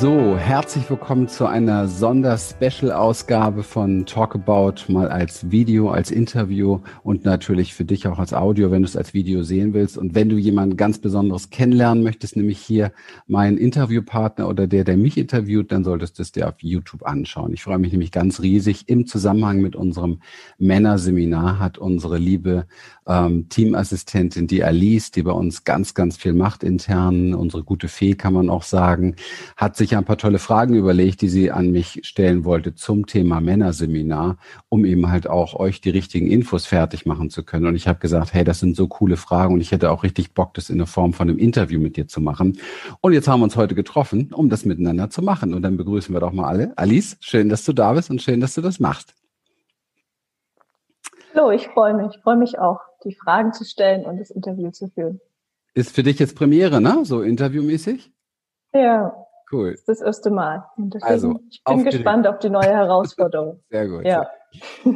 So, herzlich willkommen zu einer Sonder-Special-Ausgabe von Talk About, mal als Video, als Interview und natürlich für dich auch als Audio, wenn du es als Video sehen willst. Und wenn du jemanden ganz Besonderes kennenlernen möchtest, nämlich hier mein Interviewpartner oder der, der mich interviewt, dann solltest du es dir auf YouTube anschauen. Ich freue mich nämlich ganz riesig. Im Zusammenhang mit unserem Männerseminar hat unsere liebe ähm, Teamassistentin, die Alice, die bei uns ganz, ganz viel macht intern, unsere gute Fee kann man auch sagen, hat sich ein paar tolle Fragen überlegt, die sie an mich stellen wollte zum Thema Männerseminar, um eben halt auch euch die richtigen Infos fertig machen zu können. Und ich habe gesagt, hey, das sind so coole Fragen und ich hätte auch richtig Bock, das in der Form von einem Interview mit dir zu machen. Und jetzt haben wir uns heute getroffen, um das miteinander zu machen. Und dann begrüßen wir doch mal alle. Alice, schön, dass du da bist und schön, dass du das machst. Hallo, ich freue mich, ich freue mich auch die Fragen zu stellen und das Interview zu führen. Ist für dich jetzt Premiere, ne? So interviewmäßig? Ja. Cool. Das ist das erste Mal. also, ich bin gespannt auf die neue Herausforderung. Sehr gut. Ja.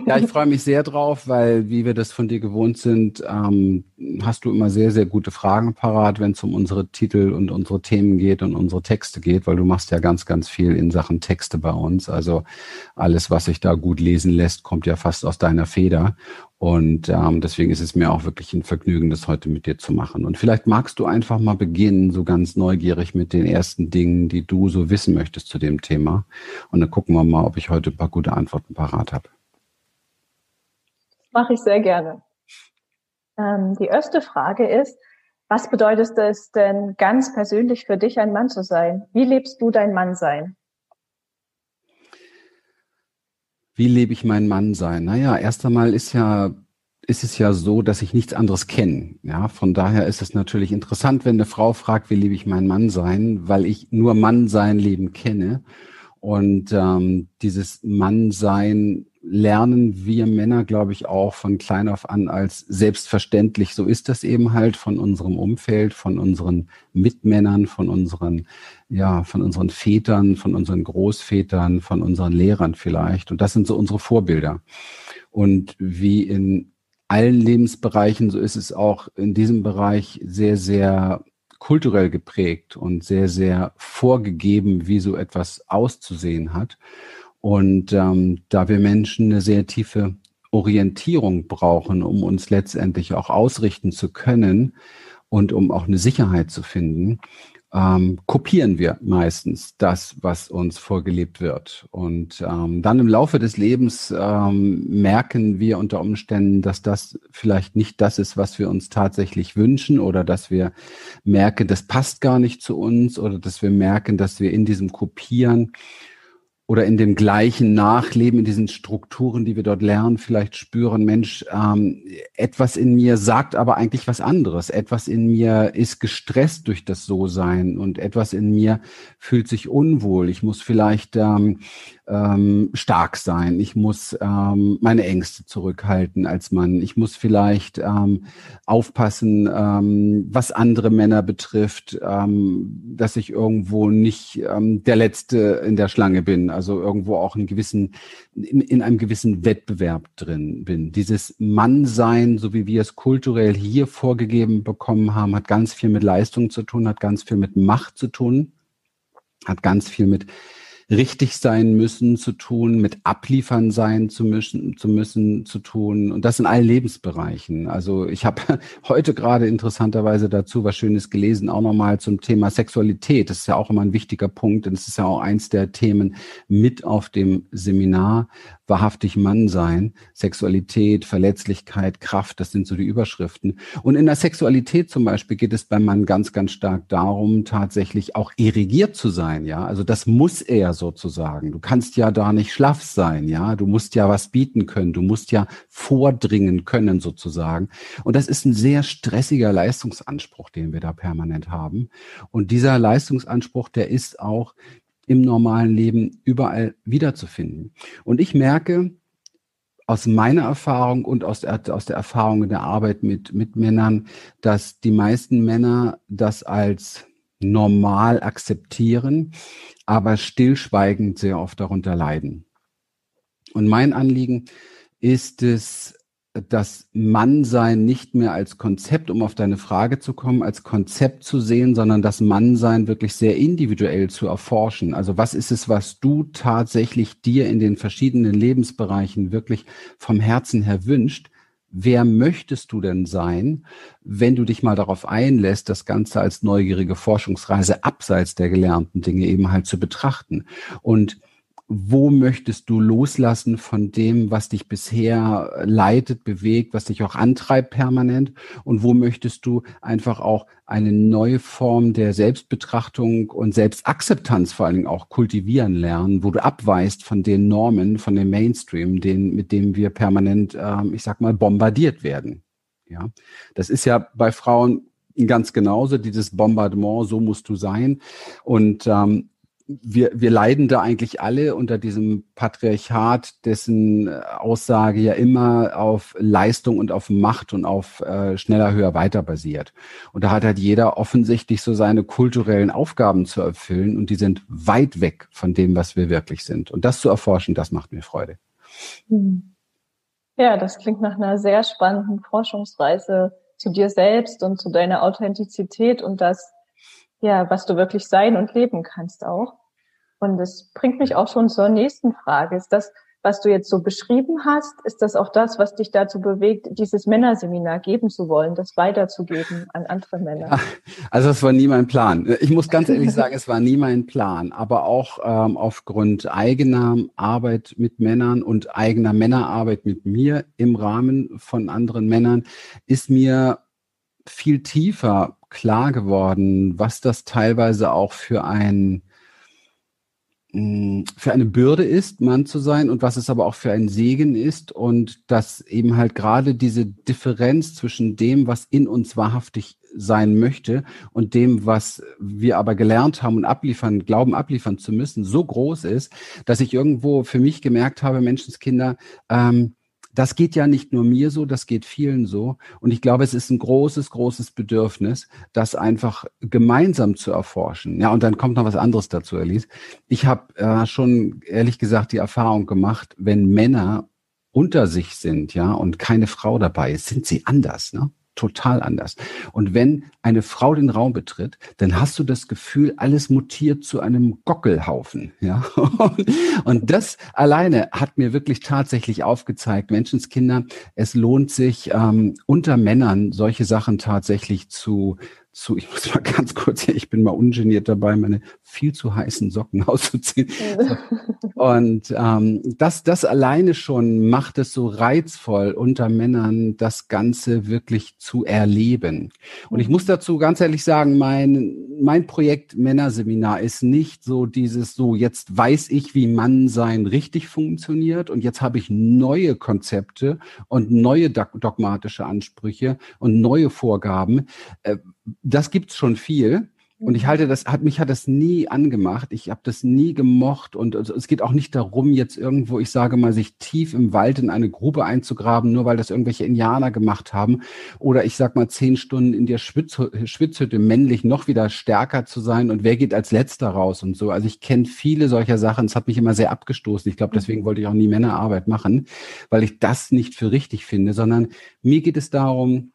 Ja, ich freue mich sehr drauf, weil, wie wir das von dir gewohnt sind, ähm, hast du immer sehr, sehr gute Fragen parat, wenn es um unsere Titel und unsere Themen geht und unsere Texte geht, weil du machst ja ganz, ganz viel in Sachen Texte bei uns. Also alles, was sich da gut lesen lässt, kommt ja fast aus deiner Feder. Und ähm, deswegen ist es mir auch wirklich ein Vergnügen, das heute mit dir zu machen. Und vielleicht magst du einfach mal beginnen, so ganz neugierig mit den ersten Dingen, die du so wissen möchtest zu dem Thema. Und dann gucken wir mal, ob ich heute ein paar gute Antworten parat habe. Mache ich sehr gerne. Ähm, die erste Frage ist, was bedeutet es denn ganz persönlich für dich, ein Mann zu sein? Wie lebst du dein Mannsein? Wie lebe ich mein Mannsein? Naja, erst einmal ist ja ist es ja so, dass ich nichts anderes kenne. Ja, von daher ist es natürlich interessant, wenn eine Frau fragt, wie lebe ich mein Mannsein, weil ich nur Mannsein Leben kenne. Und ähm, dieses Mannsein lernen wir Männer, glaube ich, auch von klein auf an als selbstverständlich. So ist das eben halt von unserem Umfeld, von unseren Mitmännern, von unseren, ja, von unseren Vätern, von unseren Großvätern, von unseren Lehrern vielleicht. Und das sind so unsere Vorbilder. Und wie in allen Lebensbereichen, so ist es auch in diesem Bereich sehr, sehr kulturell geprägt und sehr, sehr vorgegeben, wie so etwas auszusehen hat. Und ähm, da wir Menschen eine sehr tiefe Orientierung brauchen, um uns letztendlich auch ausrichten zu können und um auch eine Sicherheit zu finden, ähm, kopieren wir meistens das, was uns vorgelebt wird. Und ähm, dann im Laufe des Lebens ähm, merken wir unter Umständen, dass das vielleicht nicht das ist, was wir uns tatsächlich wünschen oder dass wir merken, das passt gar nicht zu uns oder dass wir merken, dass wir in diesem Kopieren oder in dem gleichen Nachleben, in diesen Strukturen, die wir dort lernen, vielleicht spüren, Mensch, ähm, etwas in mir sagt aber eigentlich was anderes. Etwas in mir ist gestresst durch das So-Sein und etwas in mir fühlt sich unwohl. Ich muss vielleicht ähm, ähm, stark sein. Ich muss ähm, meine Ängste zurückhalten als Mann. Ich muss vielleicht ähm, aufpassen, ähm, was andere Männer betrifft, ähm, dass ich irgendwo nicht ähm, der Letzte in der Schlange bin. Also irgendwo auch einen gewissen, in, in einem gewissen Wettbewerb drin bin. Dieses Mannsein, so wie wir es kulturell hier vorgegeben bekommen haben, hat ganz viel mit Leistung zu tun, hat ganz viel mit Macht zu tun, hat ganz viel mit richtig sein müssen zu tun, mit abliefern sein zu müssen, zu müssen zu tun und das in allen Lebensbereichen. Also ich habe heute gerade interessanterweise dazu was Schönes gelesen, auch nochmal zum Thema Sexualität. Das ist ja auch immer ein wichtiger Punkt und es ist ja auch eins der Themen mit auf dem Seminar, wahrhaftig Mann sein, Sexualität, Verletzlichkeit, Kraft, das sind so die Überschriften. Und in der Sexualität zum Beispiel geht es beim Mann ganz, ganz stark darum, tatsächlich auch irrigiert zu sein, ja. Also das muss er sozusagen. Du kannst ja da nicht schlaff sein, ja. Du musst ja was bieten können. Du musst ja vordringen können sozusagen. Und das ist ein sehr stressiger Leistungsanspruch, den wir da permanent haben. Und dieser Leistungsanspruch, der ist auch im normalen Leben überall wiederzufinden. Und ich merke aus meiner Erfahrung und aus der, aus der Erfahrung in der Arbeit mit, mit Männern, dass die meisten Männer das als normal akzeptieren, aber stillschweigend sehr oft darunter leiden. Und mein Anliegen ist es, das Mannsein nicht mehr als Konzept, um auf deine Frage zu kommen, als Konzept zu sehen, sondern das Mannsein wirklich sehr individuell zu erforschen. Also was ist es, was du tatsächlich dir in den verschiedenen Lebensbereichen wirklich vom Herzen her wünscht? Wer möchtest du denn sein, wenn du dich mal darauf einlässt, das Ganze als neugierige Forschungsreise abseits der gelernten Dinge eben halt zu betrachten? Und wo möchtest du loslassen von dem, was dich bisher leitet, bewegt, was dich auch antreibt permanent? Und wo möchtest du einfach auch eine neue Form der Selbstbetrachtung und Selbstakzeptanz vor allen Dingen auch kultivieren lernen, wo du abweist von den Normen, von dem Mainstream, den, mit dem wir permanent, äh, ich sag mal, bombardiert werden? Ja, das ist ja bei Frauen ganz genauso, dieses Bombardement, so musst du sein. Und ähm, wir, wir leiden da eigentlich alle unter diesem Patriarchat, dessen äh, Aussage ja immer auf Leistung und auf Macht und auf äh, schneller, höher, weiter basiert. Und da hat halt jeder offensichtlich so seine kulturellen Aufgaben zu erfüllen und die sind weit weg von dem, was wir wirklich sind. Und das zu erforschen, das macht mir Freude. Hm. Ja, das klingt nach einer sehr spannenden Forschungsreise zu dir selbst und zu deiner Authentizität und das, ja, was du wirklich sein und leben kannst auch. Und das bringt mich auch schon zur nächsten Frage. Ist das, was du jetzt so beschrieben hast, ist das auch das, was dich dazu bewegt, dieses Männerseminar geben zu wollen, das weiterzugeben an andere Männer? Also es war nie mein Plan. Ich muss ganz ehrlich sagen, es war nie mein Plan. Aber auch ähm, aufgrund eigener Arbeit mit Männern und eigener Männerarbeit mit mir im Rahmen von anderen Männern ist mir viel tiefer klar geworden, was das teilweise auch für ein für eine Bürde ist, Mann zu sein und was es aber auch für ein Segen ist und dass eben halt gerade diese Differenz zwischen dem, was in uns wahrhaftig sein möchte und dem, was wir aber gelernt haben und abliefern, glauben abliefern zu müssen, so groß ist, dass ich irgendwo für mich gemerkt habe, Menschenskinder, ähm, das geht ja nicht nur mir so, das geht vielen so. Und ich glaube, es ist ein großes, großes Bedürfnis, das einfach gemeinsam zu erforschen. Ja, und dann kommt noch was anderes dazu, Elise. Ich habe äh, schon ehrlich gesagt die Erfahrung gemacht, wenn Männer unter sich sind, ja, und keine Frau dabei ist, sind sie anders, ne? Total anders. Und wenn eine Frau den Raum betritt, dann hast du das Gefühl, alles mutiert zu einem Gockelhaufen. Ja? Und das alleine hat mir wirklich tatsächlich aufgezeigt, Menschenskinder, es lohnt sich ähm, unter Männern solche Sachen tatsächlich zu zu, ich muss mal ganz kurz hier, ich bin mal ungeniert dabei, meine viel zu heißen Socken auszuziehen. Und ähm, das, das alleine schon macht es so reizvoll, unter Männern das Ganze wirklich zu erleben. Und ich muss dazu ganz ehrlich sagen, mein, mein Projekt Männerseminar ist nicht so dieses so, jetzt weiß ich, wie Mann sein richtig funktioniert und jetzt habe ich neue Konzepte und neue dogmatische Ansprüche und neue Vorgaben. Äh, das gibt's schon viel. Und ich mhm. halte das, hat mich hat das nie angemacht. Ich habe das nie gemocht. Und also es geht auch nicht darum, jetzt irgendwo, ich sage mal, sich tief im Wald in eine Grube einzugraben, nur weil das irgendwelche Indianer gemacht haben. Oder ich sag mal, zehn Stunden in der Schwitzhütte männlich noch wieder stärker zu sein. Und wer geht als letzter raus und so. Also ich kenne viele solcher Sachen. Es hat mich immer sehr abgestoßen. Ich glaube, deswegen wollte ich auch nie Männerarbeit machen, weil ich das nicht für richtig finde, sondern mir geht es darum,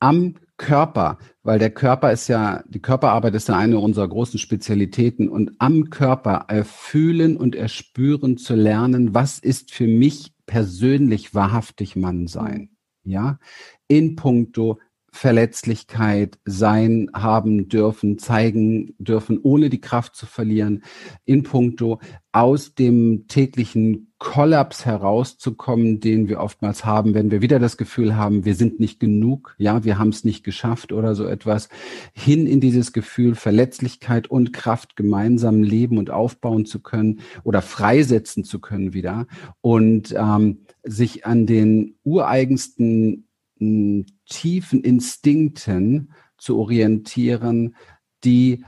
am Körper, weil der Körper ist ja, die Körperarbeit ist ja eine unserer großen Spezialitäten und am Körper erfühlen und erspüren zu lernen, was ist für mich persönlich wahrhaftig Mann sein. Ja, in puncto Verletzlichkeit sein, haben dürfen, zeigen dürfen, ohne die Kraft zu verlieren, in puncto aus dem täglichen Kollaps herauszukommen, den wir oftmals haben, wenn wir wieder das Gefühl haben, wir sind nicht genug, ja, wir haben es nicht geschafft oder so etwas, hin in dieses Gefühl Verletzlichkeit und Kraft gemeinsam leben und aufbauen zu können oder freisetzen zu können wieder und ähm, sich an den ureigensten tiefen Instinkten zu orientieren, die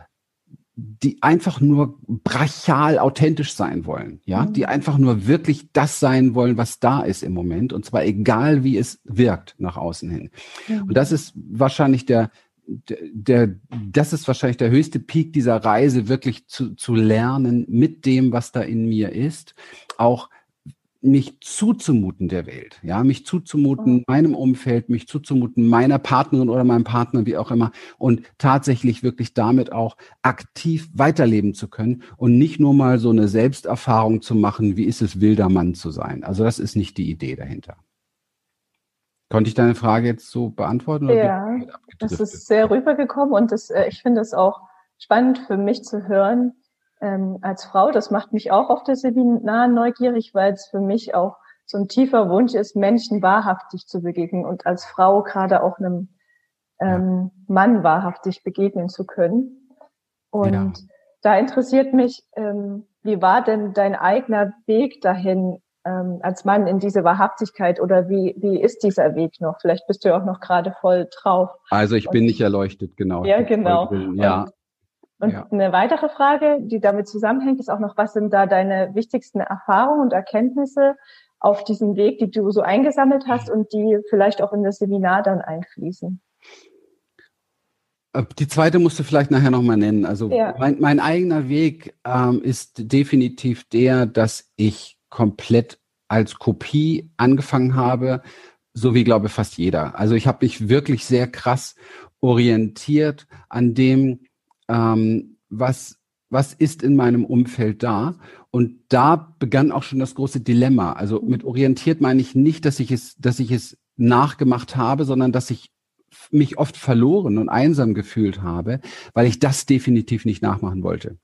die einfach nur brachial authentisch sein wollen, ja, mhm. die einfach nur wirklich das sein wollen, was da ist im Moment, und zwar egal, wie es wirkt nach außen hin. Mhm. Und das ist wahrscheinlich der, der, der, das ist wahrscheinlich der höchste Peak dieser Reise, wirklich zu, zu lernen mit dem, was da in mir ist, auch mich zuzumuten der Welt, ja, mich zuzumuten mhm. meinem Umfeld, mich zuzumuten meiner Partnerin oder meinem Partner, wie auch immer, und tatsächlich wirklich damit auch aktiv weiterleben zu können und nicht nur mal so eine Selbsterfahrung zu machen, wie ist es, wilder Mann zu sein. Also das ist nicht die Idee dahinter. Konnte ich deine Frage jetzt so beantworten? ja, das ist sehr rübergekommen und das, äh, ich finde es auch spannend für mich zu hören, ähm, als Frau. Das macht mich auch auf das Seminar neugierig, weil es für mich auch so ein tiefer Wunsch ist, Menschen wahrhaftig zu begegnen und als Frau gerade auch einem ähm, Mann wahrhaftig begegnen zu können. Und ja. da interessiert mich, ähm, wie war denn dein eigener Weg dahin ähm, als Mann in diese Wahrhaftigkeit oder wie, wie ist dieser Weg noch? Vielleicht bist du ja auch noch gerade voll drauf. Also ich bin nicht erleuchtet, genau. Ja, genau. Ja, und ja. eine weitere Frage, die damit zusammenhängt, ist auch noch, was sind da deine wichtigsten Erfahrungen und Erkenntnisse auf diesem Weg, die du so eingesammelt hast und die vielleicht auch in das Seminar dann einfließen? Äh, die zweite musst du vielleicht nachher nochmal nennen. Also ja. mein, mein, eigener Weg ähm, ist definitiv der, dass ich komplett als Kopie angefangen habe, so wie glaube fast jeder. Also ich habe mich wirklich sehr krass orientiert an dem, ähm, was, was ist in meinem Umfeld da? Und da begann auch schon das große Dilemma. Also mit orientiert meine ich nicht, dass ich es, dass ich es nachgemacht habe, sondern dass ich mich oft verloren und einsam gefühlt habe, weil ich das definitiv nicht nachmachen wollte.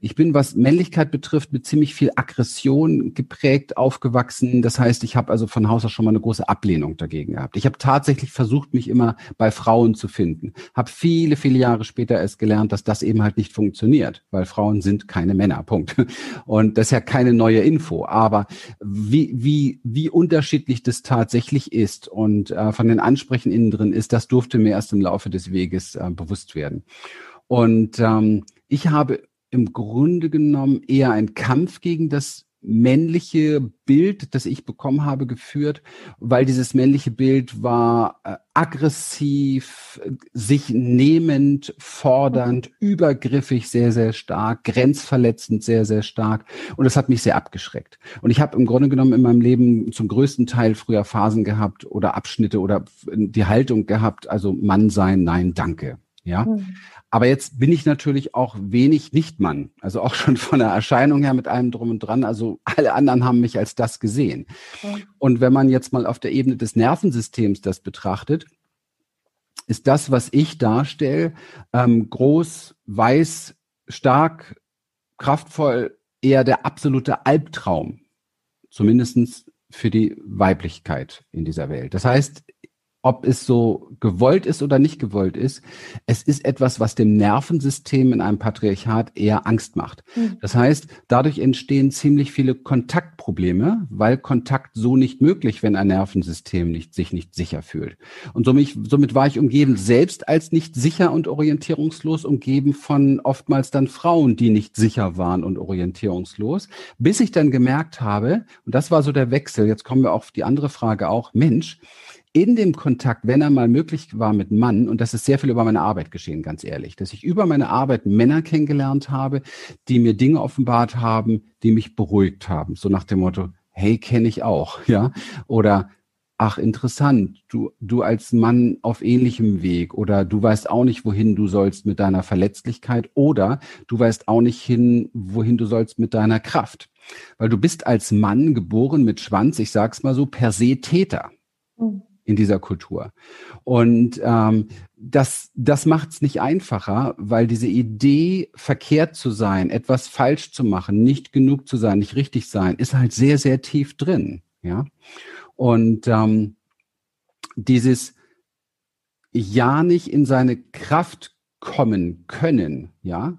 Ich bin, was Männlichkeit betrifft, mit ziemlich viel Aggression geprägt aufgewachsen. Das heißt, ich habe also von Haus aus schon mal eine große Ablehnung dagegen gehabt. Ich habe tatsächlich versucht, mich immer bei Frauen zu finden. Habe viele, viele Jahre später erst gelernt, dass das eben halt nicht funktioniert, weil Frauen sind keine Männer. Punkt. Und das ist ja keine neue Info. Aber wie, wie, wie unterschiedlich das tatsächlich ist und äh, von den Ansprechen innen drin ist, das durfte mir erst im Laufe des Weges äh, bewusst werden. Und ähm, ich habe im Grunde genommen eher ein Kampf gegen das männliche Bild, das ich bekommen habe, geführt, weil dieses männliche Bild war äh, aggressiv, sich nehmend, fordernd, übergriffig sehr, sehr stark, grenzverletzend sehr, sehr stark. Und das hat mich sehr abgeschreckt. Und ich habe im Grunde genommen in meinem Leben zum größten Teil früher Phasen gehabt oder Abschnitte oder die Haltung gehabt, also Mann sein, nein, danke. Ja. Mhm. Aber jetzt bin ich natürlich auch wenig Nichtmann. Also auch schon von der Erscheinung her mit allem drum und dran. Also alle anderen haben mich als das gesehen. Okay. Und wenn man jetzt mal auf der Ebene des Nervensystems das betrachtet, ist das, was ich darstelle, ähm, groß, weiß, stark, kraftvoll, eher der absolute Albtraum. Zumindestens für die Weiblichkeit in dieser Welt. Das heißt, ob es so gewollt ist oder nicht gewollt ist, es ist etwas, was dem Nervensystem in einem Patriarchat eher Angst macht. Mhm. Das heißt, dadurch entstehen ziemlich viele Kontaktprobleme, weil Kontakt so nicht möglich, wenn ein Nervensystem nicht, sich nicht sicher fühlt. Und somit, somit war ich umgeben, selbst als nicht sicher und orientierungslos, umgeben von oftmals dann Frauen, die nicht sicher waren und orientierungslos, bis ich dann gemerkt habe, und das war so der Wechsel, jetzt kommen wir auf die andere Frage auch, Mensch, in dem Kontakt, wenn er mal möglich war mit Mann, und das ist sehr viel über meine Arbeit geschehen, ganz ehrlich, dass ich über meine Arbeit Männer kennengelernt habe, die mir Dinge offenbart haben, die mich beruhigt haben. So nach dem Motto, hey, kenne ich auch, ja. Oder ach, interessant, du, du als Mann auf ähnlichem Weg oder du weißt auch nicht, wohin du sollst mit deiner Verletzlichkeit oder du weißt auch nicht hin, wohin du sollst mit deiner Kraft. Weil du bist als Mann geboren mit Schwanz, ich sag's mal so, per se Täter. Mhm in dieser Kultur. Und ähm, das, das macht es nicht einfacher, weil diese Idee, verkehrt zu sein, etwas falsch zu machen, nicht genug zu sein, nicht richtig sein, ist halt sehr, sehr tief drin. Ja. Und ähm, dieses ja nicht in seine Kraft kommen können, ja,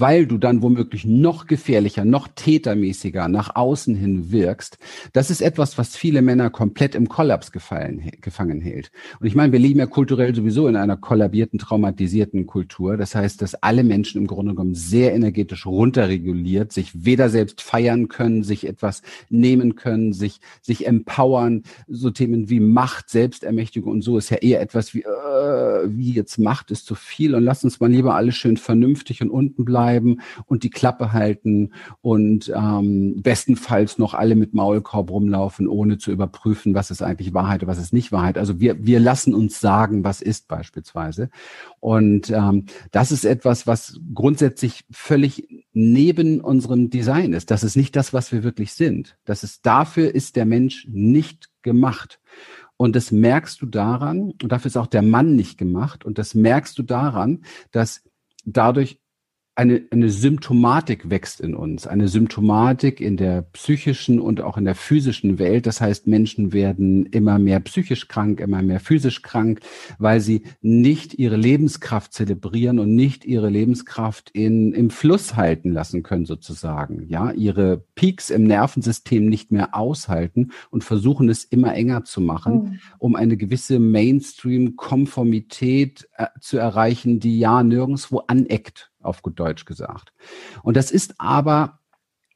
weil du dann womöglich noch gefährlicher, noch tätermäßiger nach außen hin wirkst, das ist etwas, was viele Männer komplett im Kollaps gefallen, gefangen hält. Und ich meine, wir leben ja kulturell sowieso in einer kollabierten, traumatisierten Kultur. Das heißt, dass alle Menschen im Grunde genommen sehr energetisch runterreguliert, sich weder selbst feiern können, sich etwas nehmen können, sich, sich empowern. So Themen wie Macht, Selbstermächtigung und so ist ja eher etwas wie, äh, wie jetzt Macht ist zu viel und lass uns mal lieber alles schön vernünftig und unten unten bleiben und die Klappe halten und ähm, bestenfalls noch alle mit Maulkorb rumlaufen, ohne zu überprüfen, was ist eigentlich Wahrheit, was ist nicht Wahrheit. Also wir, wir lassen uns sagen, was ist beispielsweise. Und ähm, das ist etwas, was grundsätzlich völlig neben unserem Design ist. Das ist nicht das, was wir wirklich sind. Das ist dafür ist der Mensch nicht gemacht. Und das merkst du daran, und dafür ist auch der Mann nicht gemacht, und das merkst du daran, dass dadurch eine, eine Symptomatik wächst in uns, eine Symptomatik in der psychischen und auch in der physischen Welt. Das heißt, Menschen werden immer mehr psychisch krank, immer mehr physisch krank, weil sie nicht ihre Lebenskraft zelebrieren und nicht ihre Lebenskraft in, im Fluss halten lassen können, sozusagen. Ja, ihre Peaks im Nervensystem nicht mehr aushalten und versuchen es immer enger zu machen, mhm. um eine gewisse Mainstream-Konformität äh, zu erreichen, die ja nirgendwo aneckt auf gut Deutsch gesagt. Und das ist aber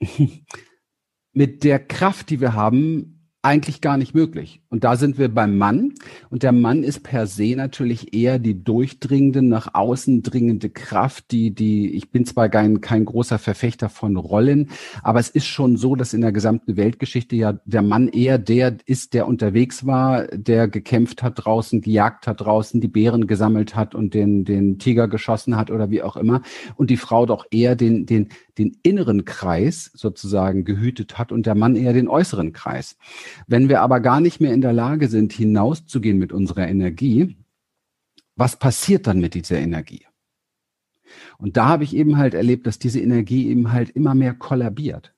mit der Kraft, die wir haben, eigentlich gar nicht möglich. Und da sind wir beim Mann. Und der Mann ist per se natürlich eher die durchdringende, nach außen dringende Kraft, die, die, ich bin zwar kein, kein großer Verfechter von Rollen, aber es ist schon so, dass in der gesamten Weltgeschichte ja der Mann eher der ist, der unterwegs war, der gekämpft hat draußen, gejagt hat draußen, die Bären gesammelt hat und den, den Tiger geschossen hat oder wie auch immer. Und die Frau doch eher den, den, den inneren Kreis sozusagen gehütet hat und der Mann eher den äußeren Kreis. Wenn wir aber gar nicht mehr in der Lage sind, hinauszugehen mit unserer Energie, was passiert dann mit dieser Energie? Und da habe ich eben halt erlebt, dass diese Energie eben halt immer mehr kollabiert.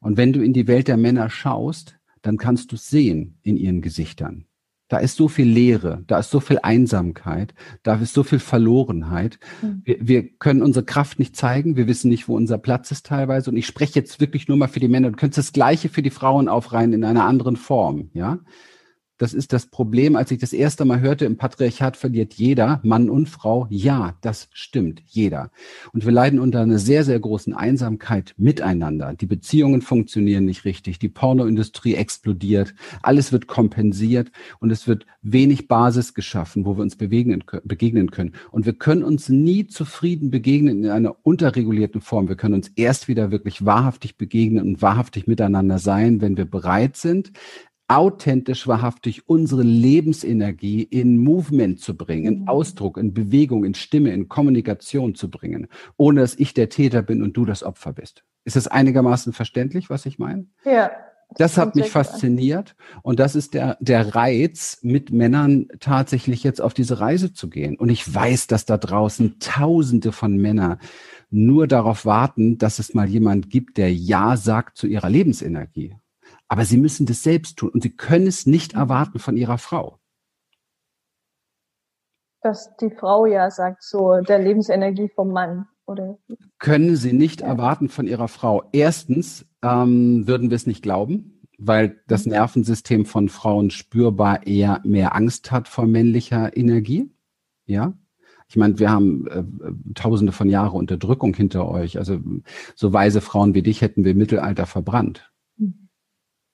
Und wenn du in die Welt der Männer schaust, dann kannst du sehen in ihren Gesichtern. Da ist so viel Leere, da ist so viel Einsamkeit, da ist so viel Verlorenheit. Mhm. Wir, wir, können unsere Kraft nicht zeigen, wir wissen nicht, wo unser Platz ist teilweise. Und ich spreche jetzt wirklich nur mal für die Männer. Du könntest das Gleiche für die Frauen aufreihen in einer anderen Form, ja. Das ist das Problem, als ich das erste Mal hörte, im Patriarchat verliert jeder, Mann und Frau. Ja, das stimmt, jeder. Und wir leiden unter einer sehr, sehr großen Einsamkeit miteinander. Die Beziehungen funktionieren nicht richtig, die Pornoindustrie explodiert, alles wird kompensiert und es wird wenig Basis geschaffen, wo wir uns begegnen, begegnen können. Und wir können uns nie zufrieden begegnen in einer unterregulierten Form. Wir können uns erst wieder wirklich wahrhaftig begegnen und wahrhaftig miteinander sein, wenn wir bereit sind, authentisch wahrhaftig unsere Lebensenergie in Movement zu bringen, in mhm. Ausdruck, in Bewegung, in Stimme, in Kommunikation zu bringen, ohne dass ich der Täter bin und du das Opfer bist. Ist das einigermaßen verständlich, was ich meine? Ja. Das, das hat mich fasziniert und das ist der, der Reiz, mit Männern tatsächlich jetzt auf diese Reise zu gehen. Und ich weiß, dass da draußen Tausende von Männern nur darauf warten, dass es mal jemand gibt, der Ja sagt zu ihrer Lebensenergie. Aber sie müssen das selbst tun und sie können es nicht erwarten von ihrer Frau. Dass die Frau ja sagt, so der Lebensenergie vom Mann, oder? Können sie nicht ja. erwarten von ihrer Frau. Erstens ähm, würden wir es nicht glauben, weil das mhm. Nervensystem von Frauen spürbar eher mehr Angst hat vor männlicher Energie. Ja, ich meine, wir haben äh, tausende von Jahren Unterdrückung hinter euch. Also so weise Frauen wie dich hätten wir im Mittelalter verbrannt.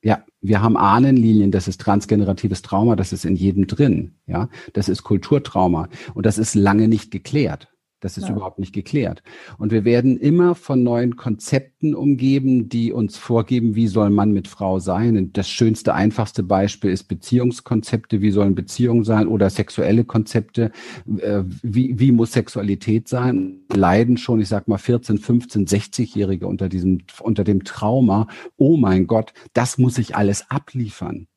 Ja, wir haben Ahnenlinien, das ist transgeneratives Trauma, das ist in jedem drin. Ja, das ist Kulturtrauma und das ist lange nicht geklärt. Das ist ja. überhaupt nicht geklärt. Und wir werden immer von neuen Konzepten umgeben, die uns vorgeben, wie soll Mann mit Frau sein. Und das schönste, einfachste Beispiel ist Beziehungskonzepte. Wie sollen Beziehungen sein oder sexuelle Konzepte? Äh, wie, wie muss Sexualität sein? Leiden schon, ich sag mal, 14, 15, 60-Jährige unter diesem, unter dem Trauma. Oh mein Gott, das muss ich alles abliefern.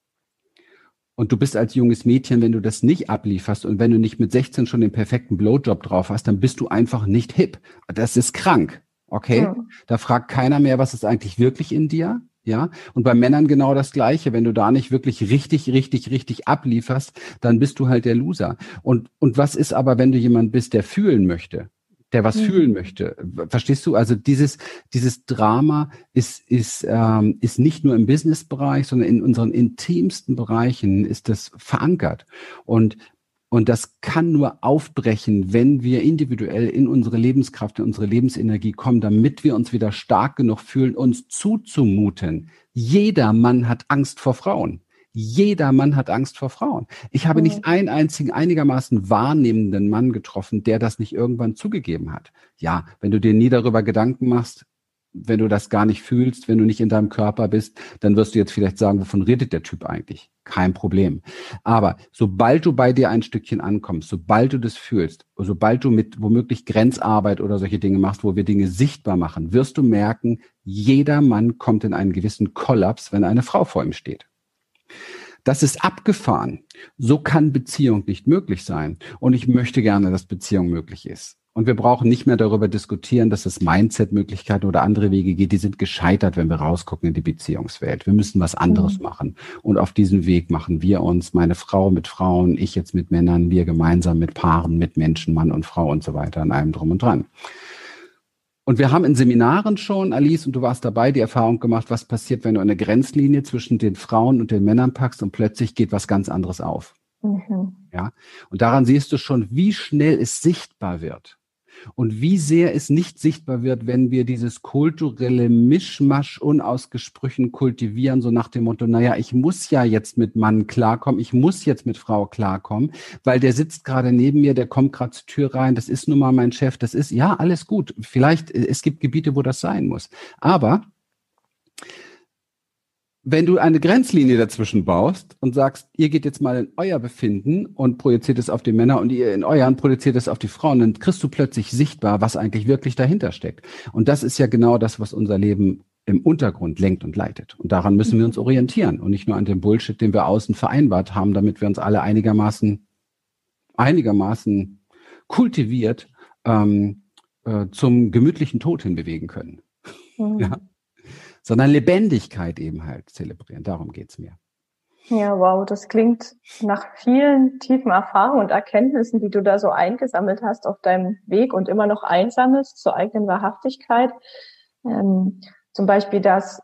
Und du bist als junges Mädchen, wenn du das nicht ablieferst und wenn du nicht mit 16 schon den perfekten Blowjob drauf hast, dann bist du einfach nicht hip. Das ist krank. Okay? Ja. Da fragt keiner mehr, was ist eigentlich wirklich in dir? Ja, und bei Männern genau das Gleiche. Wenn du da nicht wirklich richtig, richtig, richtig ablieferst, dann bist du halt der Loser. Und, und was ist aber, wenn du jemand bist, der fühlen möchte? Der was mhm. fühlen möchte. Verstehst du? Also dieses, dieses Drama ist, ist, ähm, ist nicht nur im Businessbereich, sondern in unseren intimsten Bereichen ist das verankert. Und und das kann nur aufbrechen, wenn wir individuell in unsere Lebenskraft, in unsere Lebensenergie kommen, damit wir uns wieder stark genug fühlen, uns zuzumuten. Jeder Mann hat Angst vor Frauen. Jeder Mann hat Angst vor Frauen. Ich habe nicht mhm. einen einzigen einigermaßen wahrnehmenden Mann getroffen, der das nicht irgendwann zugegeben hat. Ja, wenn du dir nie darüber Gedanken machst, wenn du das gar nicht fühlst, wenn du nicht in deinem Körper bist, dann wirst du jetzt vielleicht sagen, wovon redet der Typ eigentlich? Kein Problem. Aber sobald du bei dir ein Stückchen ankommst, sobald du das fühlst, sobald du mit womöglich Grenzarbeit oder solche Dinge machst, wo wir Dinge sichtbar machen, wirst du merken, jeder Mann kommt in einen gewissen Kollaps, wenn eine Frau vor ihm steht. Das ist abgefahren. So kann Beziehung nicht möglich sein. Und ich möchte gerne, dass Beziehung möglich ist. Und wir brauchen nicht mehr darüber diskutieren, dass es Mindset-Möglichkeiten oder andere Wege geht. Die sind gescheitert, wenn wir rausgucken in die Beziehungswelt. Wir müssen was anderes mhm. machen. Und auf diesem Weg machen wir uns, meine Frau mit Frauen, ich jetzt mit Männern, wir gemeinsam mit Paaren, mit Menschen, Mann und Frau und so weiter an einem drum und dran. Und wir haben in Seminaren schon, Alice, und du warst dabei, die Erfahrung gemacht, was passiert, wenn du eine Grenzlinie zwischen den Frauen und den Männern packst und plötzlich geht was ganz anderes auf. Mhm. Ja. Und daran siehst du schon, wie schnell es sichtbar wird und wie sehr es nicht sichtbar wird, wenn wir dieses kulturelle Mischmasch unausgesprochen kultivieren, so nach dem Motto, naja, ich muss ja jetzt mit Mann klarkommen, ich muss jetzt mit Frau klarkommen, weil der sitzt gerade neben mir, der kommt gerade zur Tür rein, das ist nun mal mein Chef, das ist, ja, alles gut. Vielleicht, es gibt Gebiete, wo das sein muss. Aber wenn du eine Grenzlinie dazwischen baust und sagst, ihr geht jetzt mal in euer Befinden und projiziert es auf die Männer und ihr in euren projiziert es auf die Frauen, dann kriegst du plötzlich sichtbar, was eigentlich wirklich dahinter steckt. Und das ist ja genau das, was unser Leben im Untergrund lenkt und leitet. Und daran müssen wir uns orientieren und nicht nur an dem Bullshit, den wir außen vereinbart haben, damit wir uns alle einigermaßen, einigermaßen kultiviert ähm, äh, zum gemütlichen Tod hinbewegen können. Mhm. Ja sondern Lebendigkeit eben halt zelebrieren. Darum geht's mir. Ja, wow, das klingt nach vielen tiefen Erfahrungen und Erkenntnissen, die du da so eingesammelt hast auf deinem Weg und immer noch einsammelst zur eigenen Wahrhaftigkeit. Ähm, zum Beispiel, dass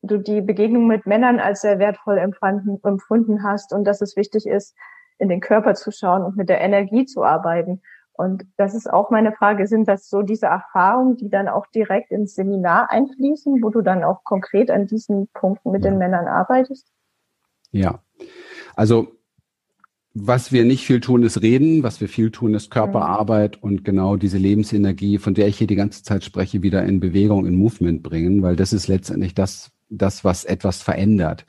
du die Begegnung mit Männern als sehr wertvoll empfunden hast und dass es wichtig ist, in den Körper zu schauen und mit der Energie zu arbeiten. Und das ist auch meine Frage, sind das so diese Erfahrungen, die dann auch direkt ins Seminar einfließen, wo du dann auch konkret an diesen Punkten mit den Männern arbeitest? Ja, also was wir nicht viel tun, ist reden, was wir viel tun, ist Körperarbeit und genau diese Lebensenergie, von der ich hier die ganze Zeit spreche, wieder in Bewegung, in Movement bringen, weil das ist letztendlich das, das, was etwas verändert.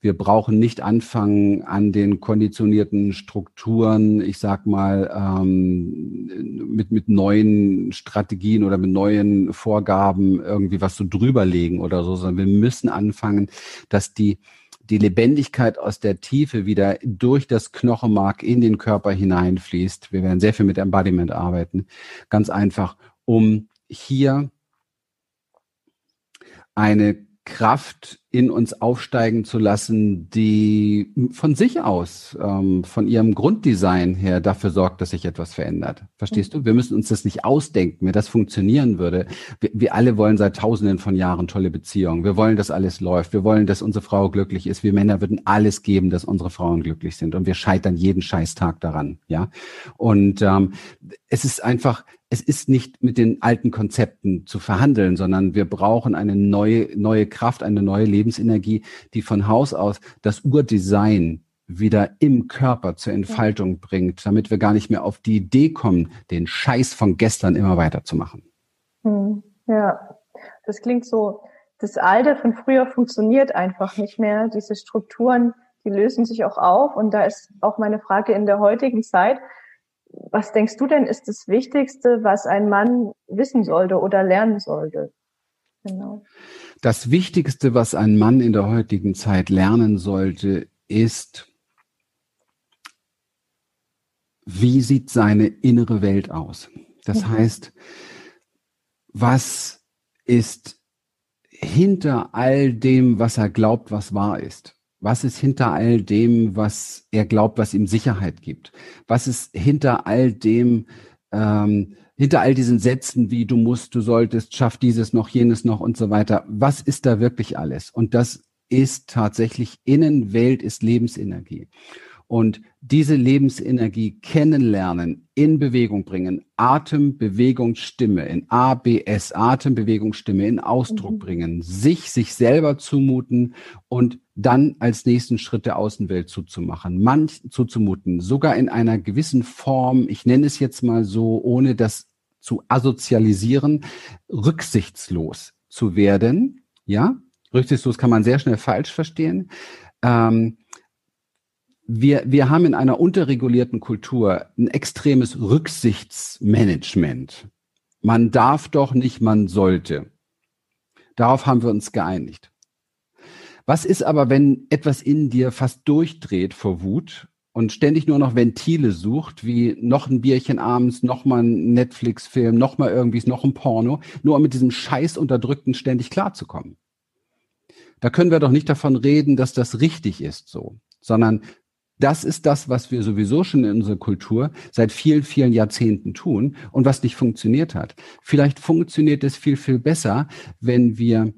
Wir brauchen nicht anfangen an den konditionierten Strukturen, ich sag mal, ähm, mit, mit neuen Strategien oder mit neuen Vorgaben irgendwie was so drüberlegen oder so, sondern wir müssen anfangen, dass die, die Lebendigkeit aus der Tiefe wieder durch das Knochenmark in den Körper hineinfließt. Wir werden sehr viel mit Embodiment arbeiten. Ganz einfach, um hier eine Kraft in uns aufsteigen zu lassen, die von sich aus, ähm, von ihrem Grunddesign her dafür sorgt, dass sich etwas verändert. Verstehst du? Wir müssen uns das nicht ausdenken, wie das funktionieren würde. Wir, wir alle wollen seit tausenden von Jahren tolle Beziehungen. Wir wollen, dass alles läuft. Wir wollen, dass unsere Frau glücklich ist. Wir Männer würden alles geben, dass unsere Frauen glücklich sind. Und wir scheitern jeden Scheißtag daran. Ja. Und ähm, es ist einfach, es ist nicht mit den alten Konzepten zu verhandeln, sondern wir brauchen eine neue, neue Kraft, eine neue Lebensenergie, die von Haus aus das Urdesign wieder im Körper zur Entfaltung bringt, damit wir gar nicht mehr auf die Idee kommen, den Scheiß von gestern immer weiterzumachen. Hm, ja, das klingt so, das Alte von früher funktioniert einfach nicht mehr. Diese Strukturen, die lösen sich auch auf. Und da ist auch meine Frage in der heutigen Zeit, was denkst du denn ist das Wichtigste, was ein Mann wissen sollte oder lernen sollte? Genau. Das Wichtigste, was ein Mann in der heutigen Zeit lernen sollte, ist, wie sieht seine innere Welt aus? Das mhm. heißt, was ist hinter all dem, was er glaubt, was wahr ist? Was ist hinter all dem, was er glaubt, was ihm Sicherheit gibt? Was ist hinter all dem, ähm, hinter all diesen Sätzen wie du musst, du solltest, schaff dieses noch, jenes noch und so weiter? Was ist da wirklich alles? Und das ist tatsächlich Innenwelt, ist Lebensenergie. Und diese Lebensenergie kennenlernen, in Bewegung bringen, Atem, Bewegung, Stimme, in ABS, Atem, Bewegung, Stimme, in Ausdruck mhm. bringen, sich, sich selber zumuten und dann als nächsten Schritt der Außenwelt zuzumachen, manch zuzumuten, sogar in einer gewissen Form, ich nenne es jetzt mal so, ohne das zu asozialisieren, rücksichtslos zu werden, ja, rücksichtslos kann man sehr schnell falsch verstehen, ähm, wir, wir haben in einer unterregulierten Kultur ein extremes Rücksichtsmanagement. Man darf doch nicht, man sollte. Darauf haben wir uns geeinigt. Was ist aber, wenn etwas in dir fast durchdreht vor Wut und ständig nur noch Ventile sucht, wie noch ein Bierchen abends, noch mal ein Netflix-Film, noch mal irgendwie noch ein Porno, nur um mit diesem Scheiß unterdrückten ständig klarzukommen? Da können wir doch nicht davon reden, dass das richtig ist so, sondern das ist das, was wir sowieso schon in unserer Kultur seit vielen, vielen Jahrzehnten tun und was nicht funktioniert hat. Vielleicht funktioniert es viel, viel besser, wenn wir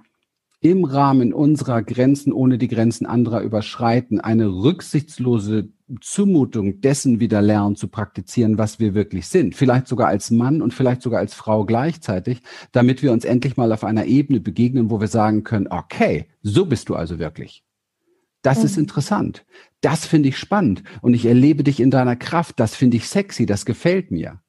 im Rahmen unserer Grenzen, ohne die Grenzen anderer überschreiten, eine rücksichtslose Zumutung dessen wieder lernen zu praktizieren, was wir wirklich sind. Vielleicht sogar als Mann und vielleicht sogar als Frau gleichzeitig, damit wir uns endlich mal auf einer Ebene begegnen, wo wir sagen können, okay, so bist du also wirklich. Das mhm. ist interessant. Das finde ich spannend. Und ich erlebe dich in deiner Kraft. Das finde ich sexy. Das gefällt mir.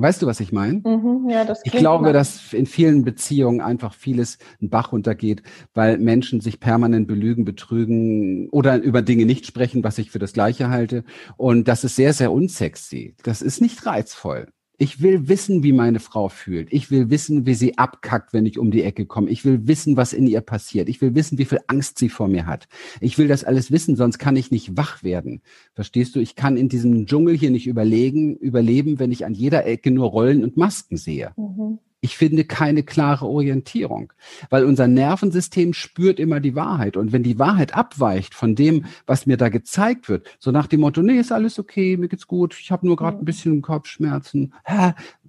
Weißt du, was ich meine? Mhm, ja, ich glaube, nach. dass in vielen Beziehungen einfach vieles einen Bach runtergeht, weil Menschen sich permanent belügen, betrügen oder über Dinge nicht sprechen, was ich für das Gleiche halte. Und das ist sehr, sehr unsexy. Das ist nicht reizvoll. Ich will wissen, wie meine Frau fühlt. Ich will wissen, wie sie abkackt, wenn ich um die Ecke komme. Ich will wissen, was in ihr passiert. Ich will wissen, wie viel Angst sie vor mir hat. Ich will das alles wissen, sonst kann ich nicht wach werden. Verstehst du? Ich kann in diesem Dschungel hier nicht überlegen, überleben, wenn ich an jeder Ecke nur Rollen und Masken sehe. Mhm ich finde keine klare Orientierung, weil unser Nervensystem spürt immer die Wahrheit. Und wenn die Wahrheit abweicht von dem, was mir da gezeigt wird, so nach dem Motto, nee, ist alles okay, mir geht's gut, ich habe nur gerade ein bisschen Kopfschmerzen,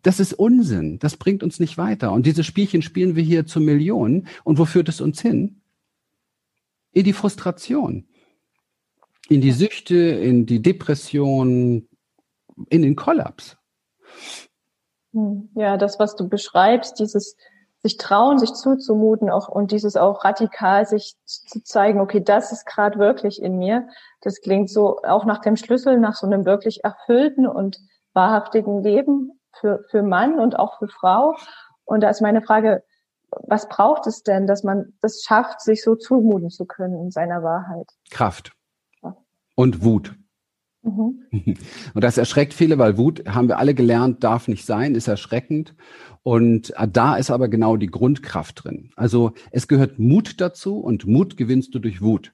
das ist Unsinn, das bringt uns nicht weiter. Und diese Spielchen spielen wir hier zu Millionen. Und wo führt es uns hin? In die Frustration, in die Süchte, in die Depression, in den Kollaps. Hm. Ja, das, was du beschreibst, dieses sich trauen, sich zuzumuten auch und dieses auch radikal sich zu zeigen, okay, das ist gerade wirklich in mir. Das klingt so auch nach dem Schlüssel, nach so einem wirklich erfüllten und wahrhaftigen Leben für, für Mann und auch für Frau. Und da ist meine Frage, was braucht es denn, dass man das schafft, sich so zumuten zu können in seiner Wahrheit? Kraft und Wut. Mhm. Und das erschreckt viele, weil Wut, haben wir alle gelernt, darf nicht sein, ist erschreckend. Und äh, da ist aber genau die Grundkraft drin. Also es gehört Mut dazu und Mut gewinnst du durch Wut.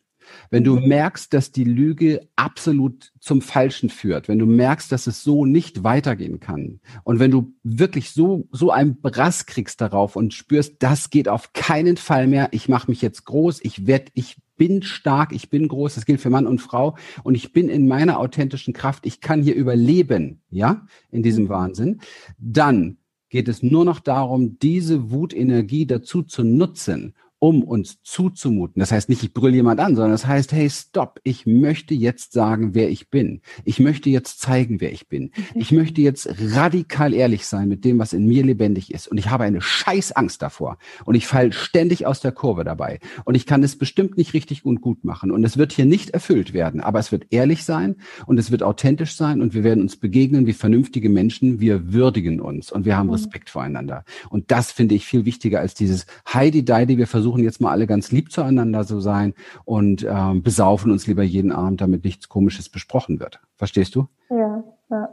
Wenn du mhm. merkst, dass die Lüge absolut zum Falschen führt, wenn du merkst, dass es so nicht weitergehen kann und wenn du wirklich so so einen Brass kriegst darauf und spürst, das geht auf keinen Fall mehr, ich mache mich jetzt groß, ich werde ich bin stark, ich bin groß, das gilt für Mann und Frau und ich bin in meiner authentischen Kraft, ich kann hier überleben, ja, in diesem mhm. Wahnsinn, dann geht es nur noch darum, diese Wutenergie dazu zu nutzen, um uns zuzumuten. Das heißt nicht, ich brülle jemand an, sondern das heißt, hey, stopp, ich möchte jetzt sagen, wer ich bin. Ich möchte jetzt zeigen, wer ich bin. Mhm. Ich möchte jetzt radikal ehrlich sein mit dem, was in mir lebendig ist. Und ich habe eine scheiß Angst davor. Und ich falle ständig aus der Kurve dabei. Und ich kann es bestimmt nicht richtig und gut machen. Und es wird hier nicht erfüllt werden. Aber es wird ehrlich sein und es wird authentisch sein und wir werden uns begegnen wie vernünftige Menschen. Wir würdigen uns und wir haben mhm. Respekt voreinander. Und das finde ich viel wichtiger als dieses Heidi-Deidi, wir versuchen versuchen jetzt mal alle ganz lieb zueinander zu sein und ähm, besaufen uns lieber jeden Abend, damit nichts Komisches besprochen wird. Verstehst du? Ja, ja.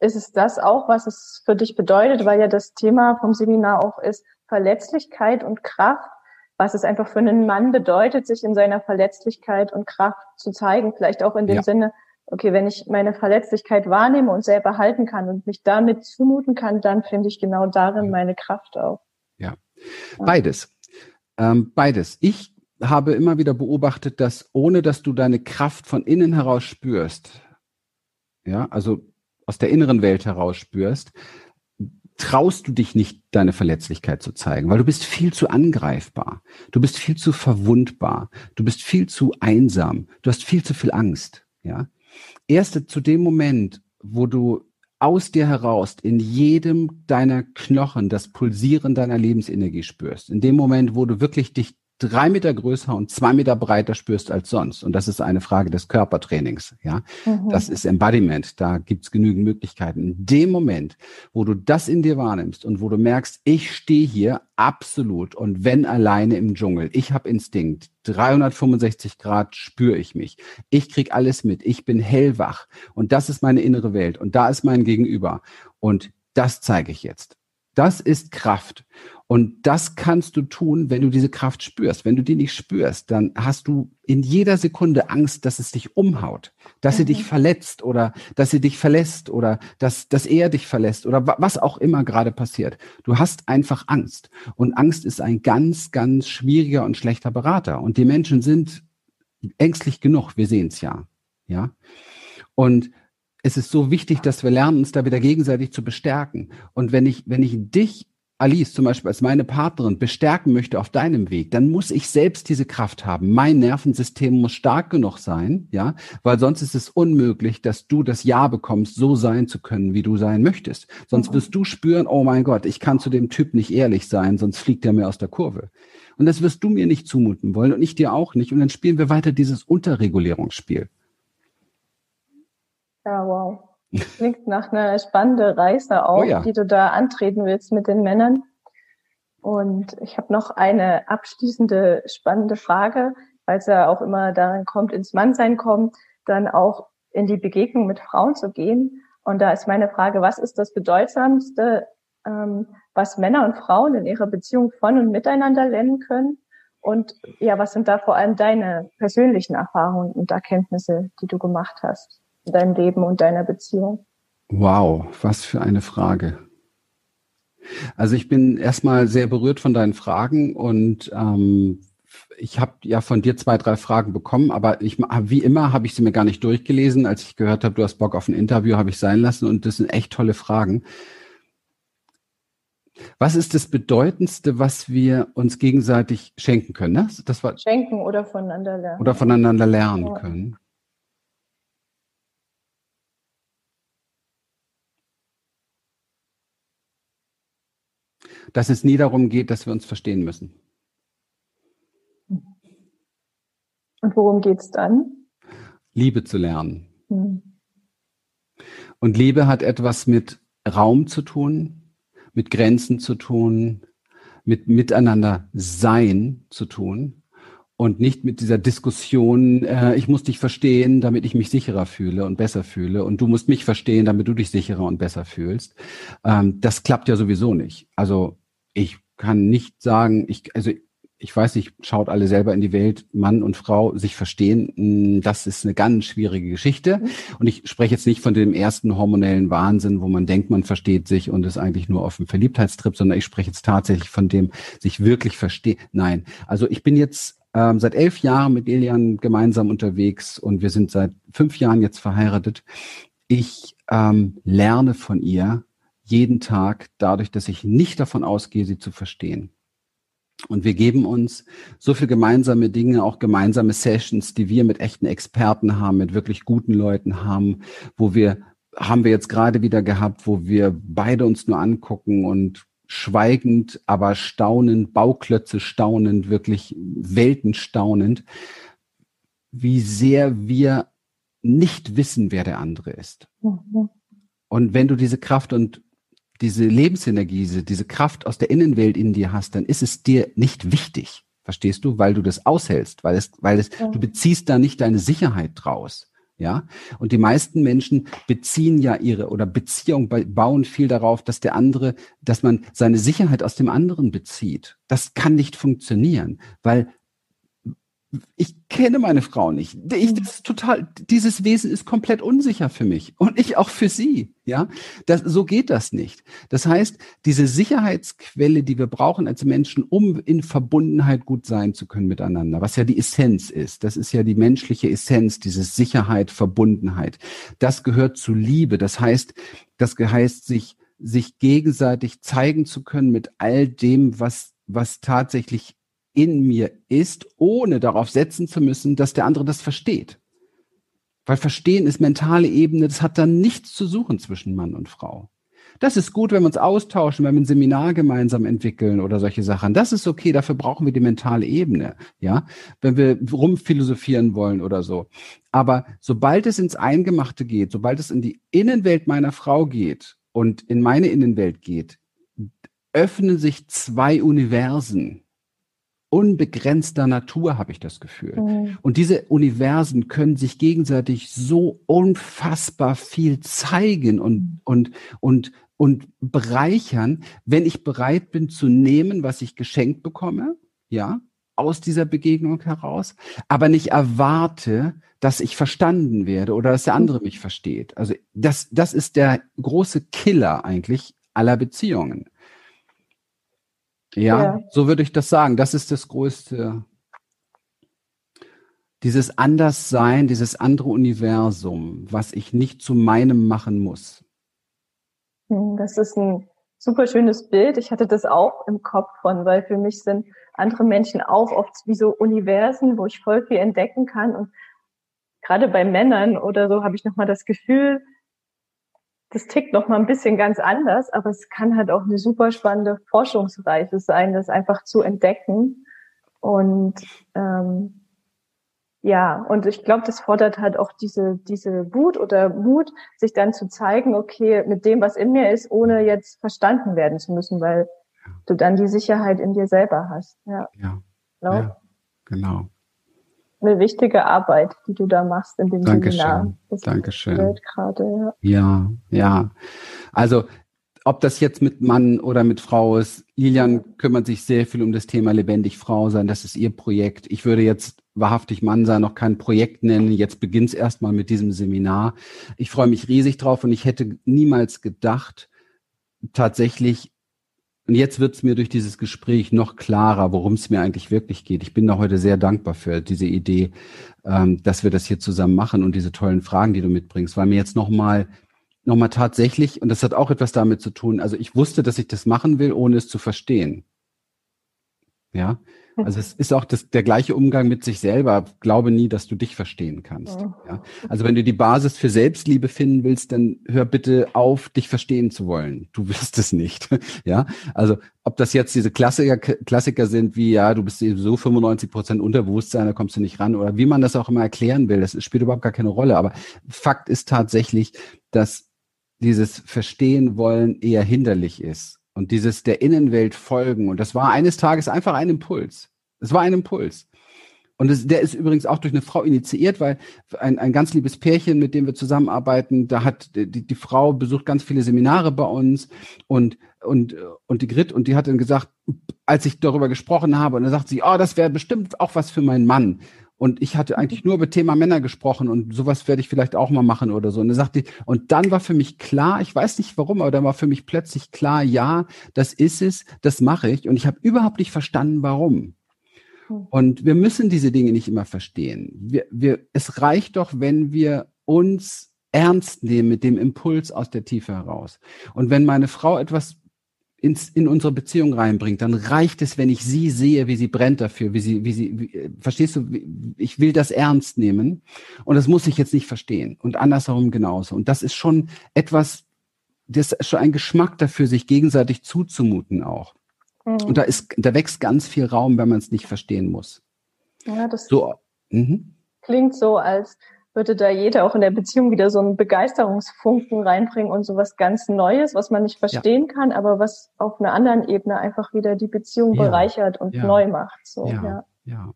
Ist es das auch, was es für dich bedeutet, weil ja das Thema vom Seminar auch ist Verletzlichkeit und Kraft, was es einfach für einen Mann bedeutet, sich in seiner Verletzlichkeit und Kraft zu zeigen, vielleicht auch in dem ja. Sinne, okay, wenn ich meine Verletzlichkeit wahrnehme und selber halten kann und mich damit zumuten kann, dann finde ich genau darin meine Kraft auch. Ja, beides. Ähm, beides. Ich habe immer wieder beobachtet, dass ohne dass du deine Kraft von innen heraus spürst, ja, also aus der inneren Welt heraus spürst, traust du dich nicht, deine Verletzlichkeit zu zeigen, weil du bist viel zu angreifbar. Du bist viel zu verwundbar. Du bist viel zu einsam. Du hast viel zu viel Angst. ja. Erst zu dem Moment, wo du aus dir heraus in jedem deiner Knochen das Pulsieren deiner Lebensenergie spürst, in dem Moment, wo du wirklich dich drei Meter größer und zwei Meter breiter spürst als sonst. Und das ist eine Frage des Körpertrainings. Ja, mhm. das ist Embodiment. Da gibt's genügend Möglichkeiten. In dem Moment, wo du das in dir wahrnimmst und wo du merkst, ich stehe hier absolut und wenn alleine im Dschungel, ich habe Instinkt, 365 Grad spüre ich mich. Ich krieg alles mit. Ich bin hellwach und das ist meine innere Welt und da ist mein Gegenüber und das zeige ich jetzt. Das ist Kraft. Und das kannst du tun, wenn du diese Kraft spürst. Wenn du die nicht spürst, dann hast du in jeder Sekunde Angst, dass es dich umhaut, dass mhm. sie dich verletzt oder dass sie dich verlässt oder dass, dass er dich verlässt oder was auch immer gerade passiert. Du hast einfach Angst. Und Angst ist ein ganz, ganz schwieriger und schlechter Berater. Und die Menschen sind ängstlich genug. Wir sehen es ja. Ja. Und es ist so wichtig, dass wir lernen, uns da wieder gegenseitig zu bestärken. Und wenn ich, wenn ich dich Alice zum Beispiel als meine Partnerin bestärken möchte auf deinem Weg, dann muss ich selbst diese Kraft haben. Mein Nervensystem muss stark genug sein, ja, weil sonst ist es unmöglich, dass du das Ja bekommst, so sein zu können, wie du sein möchtest. Sonst wirst du spüren, oh mein Gott, ich kann zu dem Typ nicht ehrlich sein, sonst fliegt er mir aus der Kurve. Und das wirst du mir nicht zumuten wollen und ich dir auch nicht. Und dann spielen wir weiter dieses Unterregulierungsspiel. Ja, wow. Klingt nach einer spannenden Reise auch, oh ja. die du da antreten willst mit den Männern. Und ich habe noch eine abschließende spannende Frage, weil es ja auch immer daran kommt, ins Mannsein kommt, dann auch in die Begegnung mit Frauen zu gehen. Und da ist meine Frage, was ist das Bedeutsamste, ähm, was Männer und Frauen in ihrer Beziehung von und miteinander lernen können? Und ja, was sind da vor allem deine persönlichen Erfahrungen und Erkenntnisse, die du gemacht hast? Deinem Leben und deiner Beziehung? Wow, was für eine Frage. Also ich bin erstmal sehr berührt von deinen Fragen und ähm, ich habe ja von dir zwei, drei Fragen bekommen, aber ich wie immer habe ich sie mir gar nicht durchgelesen. Als ich gehört habe, du hast Bock auf ein Interview, habe ich sein lassen und das sind echt tolle Fragen. Was ist das Bedeutendste, was wir uns gegenseitig schenken können? Ne? Das war schenken oder voneinander lernen. Oder voneinander lernen ja. können. Dass es nie darum geht, dass wir uns verstehen müssen. Und worum geht's dann? Liebe zu lernen. Hm. Und Liebe hat etwas mit Raum zu tun, mit Grenzen zu tun, mit Miteinander sein zu tun und nicht mit dieser Diskussion, äh, ich muss dich verstehen, damit ich mich sicherer fühle und besser fühle und du musst mich verstehen, damit du dich sicherer und besser fühlst. Ähm, das klappt ja sowieso nicht. Also ich kann nicht sagen, ich, also ich weiß nicht, schaut alle selber in die Welt, Mann und Frau sich verstehen, hm, das ist eine ganz schwierige Geschichte. Und ich spreche jetzt nicht von dem ersten hormonellen Wahnsinn, wo man denkt, man versteht sich und ist eigentlich nur auf dem Verliebtheitstrip, sondern ich spreche jetzt tatsächlich von dem sich wirklich verstehen. Nein, also ich bin jetzt ähm, seit elf Jahren mit Elian gemeinsam unterwegs und wir sind seit fünf Jahren jetzt verheiratet. Ich ähm, lerne von ihr jeden Tag dadurch, dass ich nicht davon ausgehe, sie zu verstehen. Und wir geben uns so viel gemeinsame Dinge, auch gemeinsame Sessions, die wir mit echten Experten haben, mit wirklich guten Leuten haben, wo wir, haben wir jetzt gerade wieder gehabt, wo wir beide uns nur angucken und schweigend, aber staunend, Bauklötze staunend, wirklich Welten staunend, wie sehr wir nicht wissen, wer der andere ist. Mhm. Und wenn du diese Kraft und diese Lebensenergie, diese, Kraft aus der Innenwelt in dir hast, dann ist es dir nicht wichtig. Verstehst du? Weil du das aushältst, weil es, weil es, ja. du beziehst da nicht deine Sicherheit draus. Ja. Und die meisten Menschen beziehen ja ihre oder Beziehung bauen viel darauf, dass der andere, dass man seine Sicherheit aus dem anderen bezieht. Das kann nicht funktionieren, weil ich kenne meine Frau nicht. Ich, das ist total, dieses Wesen ist komplett unsicher für mich und ich auch für sie. Ja, das, so geht das nicht. Das heißt, diese Sicherheitsquelle, die wir brauchen als Menschen, um in Verbundenheit gut sein zu können miteinander, was ja die Essenz ist, das ist ja die menschliche Essenz, diese Sicherheit, Verbundenheit. Das gehört zu Liebe. Das heißt, das heißt, sich, sich gegenseitig zeigen zu können mit all dem, was, was tatsächlich in mir ist, ohne darauf setzen zu müssen, dass der andere das versteht. Weil Verstehen ist mentale Ebene, das hat dann nichts zu suchen zwischen Mann und Frau. Das ist gut, wenn wir uns austauschen, wenn wir ein Seminar gemeinsam entwickeln oder solche Sachen. Das ist okay, dafür brauchen wir die mentale Ebene, ja, wenn wir rumphilosophieren wollen oder so. Aber sobald es ins Eingemachte geht, sobald es in die Innenwelt meiner Frau geht und in meine Innenwelt geht, öffnen sich zwei Universen unbegrenzter Natur, habe ich das Gefühl. Mhm. Und diese Universen können sich gegenseitig so unfassbar viel zeigen und, und, und, und bereichern, wenn ich bereit bin zu nehmen, was ich geschenkt bekomme, ja, aus dieser Begegnung heraus, aber nicht erwarte, dass ich verstanden werde oder dass der andere mich versteht. Also das, das ist der große Killer eigentlich aller Beziehungen. Ja, ja, so würde ich das sagen. Das ist das größte, dieses Anderssein, dieses andere Universum, was ich nicht zu meinem machen muss. Hm, das ist ein super schönes Bild. Ich hatte das auch im Kopf von, weil für mich sind andere Menschen auch oft wie so Universen, wo ich voll viel entdecken kann. Und gerade bei Männern oder so habe ich nochmal das Gefühl, das tickt noch mal ein bisschen ganz anders, aber es kann halt auch eine super spannende Forschungsreise sein, das einfach zu entdecken. Und ähm, ja, und ich glaube, das fordert halt auch diese, diese Wut oder Mut, sich dann zu zeigen, okay, mit dem, was in mir ist, ohne jetzt verstanden werden zu müssen, weil du dann die Sicherheit in dir selber hast. Ja, ja, ja genau eine wichtige Arbeit, die du da machst in dem Dankeschön. Seminar. Das Dankeschön. Gerade, ja. ja, ja. Also ob das jetzt mit Mann oder mit Frau ist, Lilian kümmert sich sehr viel um das Thema lebendig Frau sein. Das ist ihr Projekt. Ich würde jetzt wahrhaftig Mann sein, noch kein Projekt nennen. Jetzt beginnt es erstmal mit diesem Seminar. Ich freue mich riesig drauf und ich hätte niemals gedacht, tatsächlich und jetzt wird es mir durch dieses Gespräch noch klarer, worum es mir eigentlich wirklich geht. Ich bin da heute sehr dankbar für diese Idee, ähm, dass wir das hier zusammen machen und diese tollen Fragen, die du mitbringst, weil mir jetzt nochmal noch mal tatsächlich, und das hat auch etwas damit zu tun, also ich wusste, dass ich das machen will, ohne es zu verstehen. Ja, also es ist auch das, der gleiche Umgang mit sich selber. Glaube nie, dass du dich verstehen kannst. Ja? Also wenn du die Basis für Selbstliebe finden willst, dann hör bitte auf, dich verstehen zu wollen. Du wirst es nicht. ja, also ob das jetzt diese Klassiker, Klassiker sind wie, ja, du bist so 95 Prozent Unterbewusstsein, da kommst du nicht ran oder wie man das auch immer erklären will, das spielt überhaupt gar keine Rolle. Aber Fakt ist tatsächlich, dass dieses Verstehen wollen eher hinderlich ist und dieses der Innenwelt folgen. Und das war eines Tages einfach ein Impuls. Es war ein Impuls. Und es, der ist übrigens auch durch eine Frau initiiert, weil ein, ein ganz liebes Pärchen, mit dem wir zusammenarbeiten, da hat die, die Frau besucht ganz viele Seminare bei uns und und und die Grit und die hat dann gesagt, als ich darüber gesprochen habe, und dann sagt sie, oh, das wäre bestimmt auch was für meinen Mann. Und ich hatte eigentlich nur über Thema Männer gesprochen und sowas werde ich vielleicht auch mal machen oder so. Und dann sagte und dann war für mich klar, ich weiß nicht warum, aber dann war für mich plötzlich klar, ja, das ist es, das mache ich. Und ich habe überhaupt nicht verstanden, warum. Hm. Und wir müssen diese Dinge nicht immer verstehen. Wir, wir, es reicht doch, wenn wir uns ernst nehmen mit dem Impuls aus der Tiefe heraus. Und wenn meine Frau etwas ins, in unsere Beziehung reinbringt, dann reicht es, wenn ich sie sehe, wie sie brennt dafür, wie sie, wie sie, wie, verstehst du, ich will das ernst nehmen und das muss ich jetzt nicht verstehen und andersherum genauso. Und das ist schon etwas, das ist schon ein Geschmack dafür, sich gegenseitig zuzumuten auch. Mhm. Und da ist, da wächst ganz viel Raum, wenn man es nicht verstehen muss. Ja, das so, mhm. klingt so, als würde da jeder auch in der Beziehung wieder so einen Begeisterungsfunken reinbringen und so was ganz Neues, was man nicht verstehen ja. kann, aber was auf einer anderen Ebene einfach wieder die Beziehung ja. bereichert und ja. neu macht. So, ja. ja.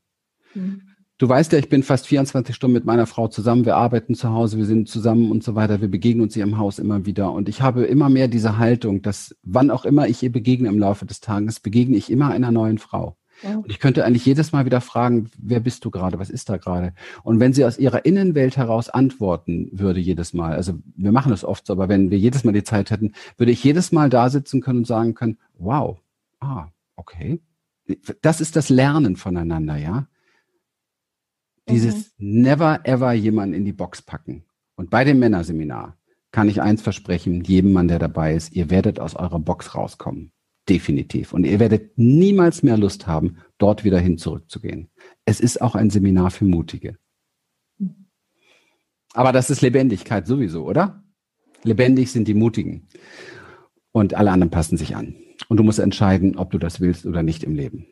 Mhm. Du weißt ja, ich bin fast 24 Stunden mit meiner Frau zusammen. Wir arbeiten zu Hause, wir sind zusammen und so weiter. Wir begegnen uns hier im Haus immer wieder. Und ich habe immer mehr diese Haltung, dass wann auch immer ich ihr begegne im Laufe des Tages, begegne ich immer einer neuen Frau. Und ich könnte eigentlich jedes Mal wieder fragen, wer bist du gerade, was ist da gerade? Und wenn sie aus ihrer Innenwelt heraus antworten würde jedes Mal, also wir machen das oft so, aber wenn wir jedes Mal die Zeit hätten, würde ich jedes Mal da sitzen können und sagen können, wow, ah, okay. Das ist das Lernen voneinander, ja? Dieses mhm. never ever jemanden in die Box packen. Und bei dem Männerseminar kann ich eins versprechen, jedem Mann, der dabei ist, ihr werdet aus eurer Box rauskommen. Definitiv. Und ihr werdet niemals mehr Lust haben, dort wieder hin zurückzugehen. Es ist auch ein Seminar für Mutige. Aber das ist Lebendigkeit sowieso, oder? Lebendig sind die Mutigen. Und alle anderen passen sich an. Und du musst entscheiden, ob du das willst oder nicht im Leben.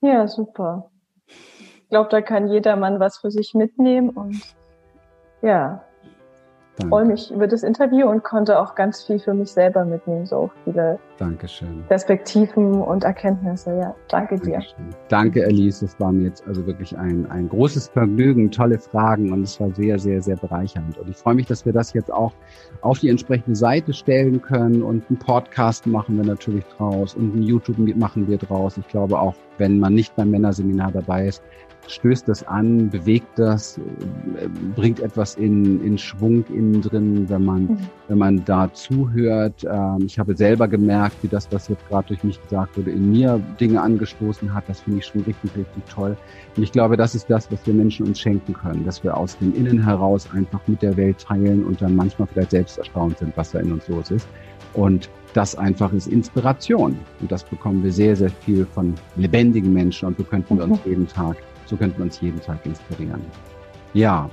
Ja, super. Ich glaube, da kann jeder Mann was für sich mitnehmen und ja, Danke. freue mich über das Interview und konnte auch ganz viel für mich selber mitnehmen, so viele Dankeschön. Perspektiven und Erkenntnisse. Ja, danke dir. Dankeschön. Danke, Elise. Das war mir jetzt also wirklich ein, ein großes Vergnügen, tolle Fragen und es war sehr, sehr, sehr bereichernd. Und ich freue mich, dass wir das jetzt auch auf die entsprechende Seite stellen können und einen Podcast machen wir natürlich draus und ein YouTube machen wir draus. Ich glaube auch, wenn man nicht beim Männerseminar dabei ist, stößt das an, bewegt das, äh, bringt etwas in, in Schwung innen drin, wenn man, mhm. wenn man da zuhört. Ähm, ich habe selber gemerkt, wie das, was jetzt gerade durch mich gesagt wurde, in mir Dinge angestoßen hat. Das finde ich schon richtig, richtig toll. Und ich glaube, das ist das, was wir Menschen uns schenken können, dass wir aus dem Innen heraus einfach mit der Welt teilen und dann manchmal vielleicht selbst erstaunt sind, was da in uns los ist. Und das einfach ist Inspiration. Und das bekommen wir sehr, sehr viel von lebendigen Menschen und so könnten wir uns mhm. jeden Tag so könnten wir uns jeden Tag inspirieren. Ja,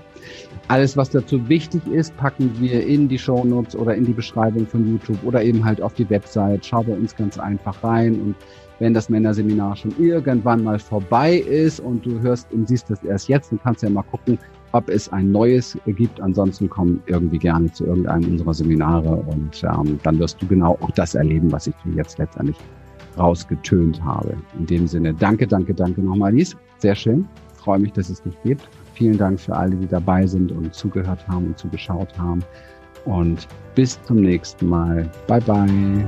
alles, was dazu wichtig ist, packen wir in die Show Notes oder in die Beschreibung von YouTube oder eben halt auf die Website. Schau bei uns ganz einfach rein und wenn das Männerseminar schon irgendwann mal vorbei ist und du hörst und siehst das erst jetzt, dann kannst du ja mal gucken, ob es ein neues gibt. Ansonsten komm irgendwie gerne zu irgendeinem unserer Seminare und ähm, dann wirst du genau auch das erleben, was ich dir jetzt letztendlich rausgetönt habe. In dem Sinne, danke, danke, danke nochmal, Lies. Sehr schön. freue mich, dass es dich gibt. Vielen Dank für alle, die dabei sind und zugehört haben und zugeschaut haben. Und bis zum nächsten Mal. Bye, bye.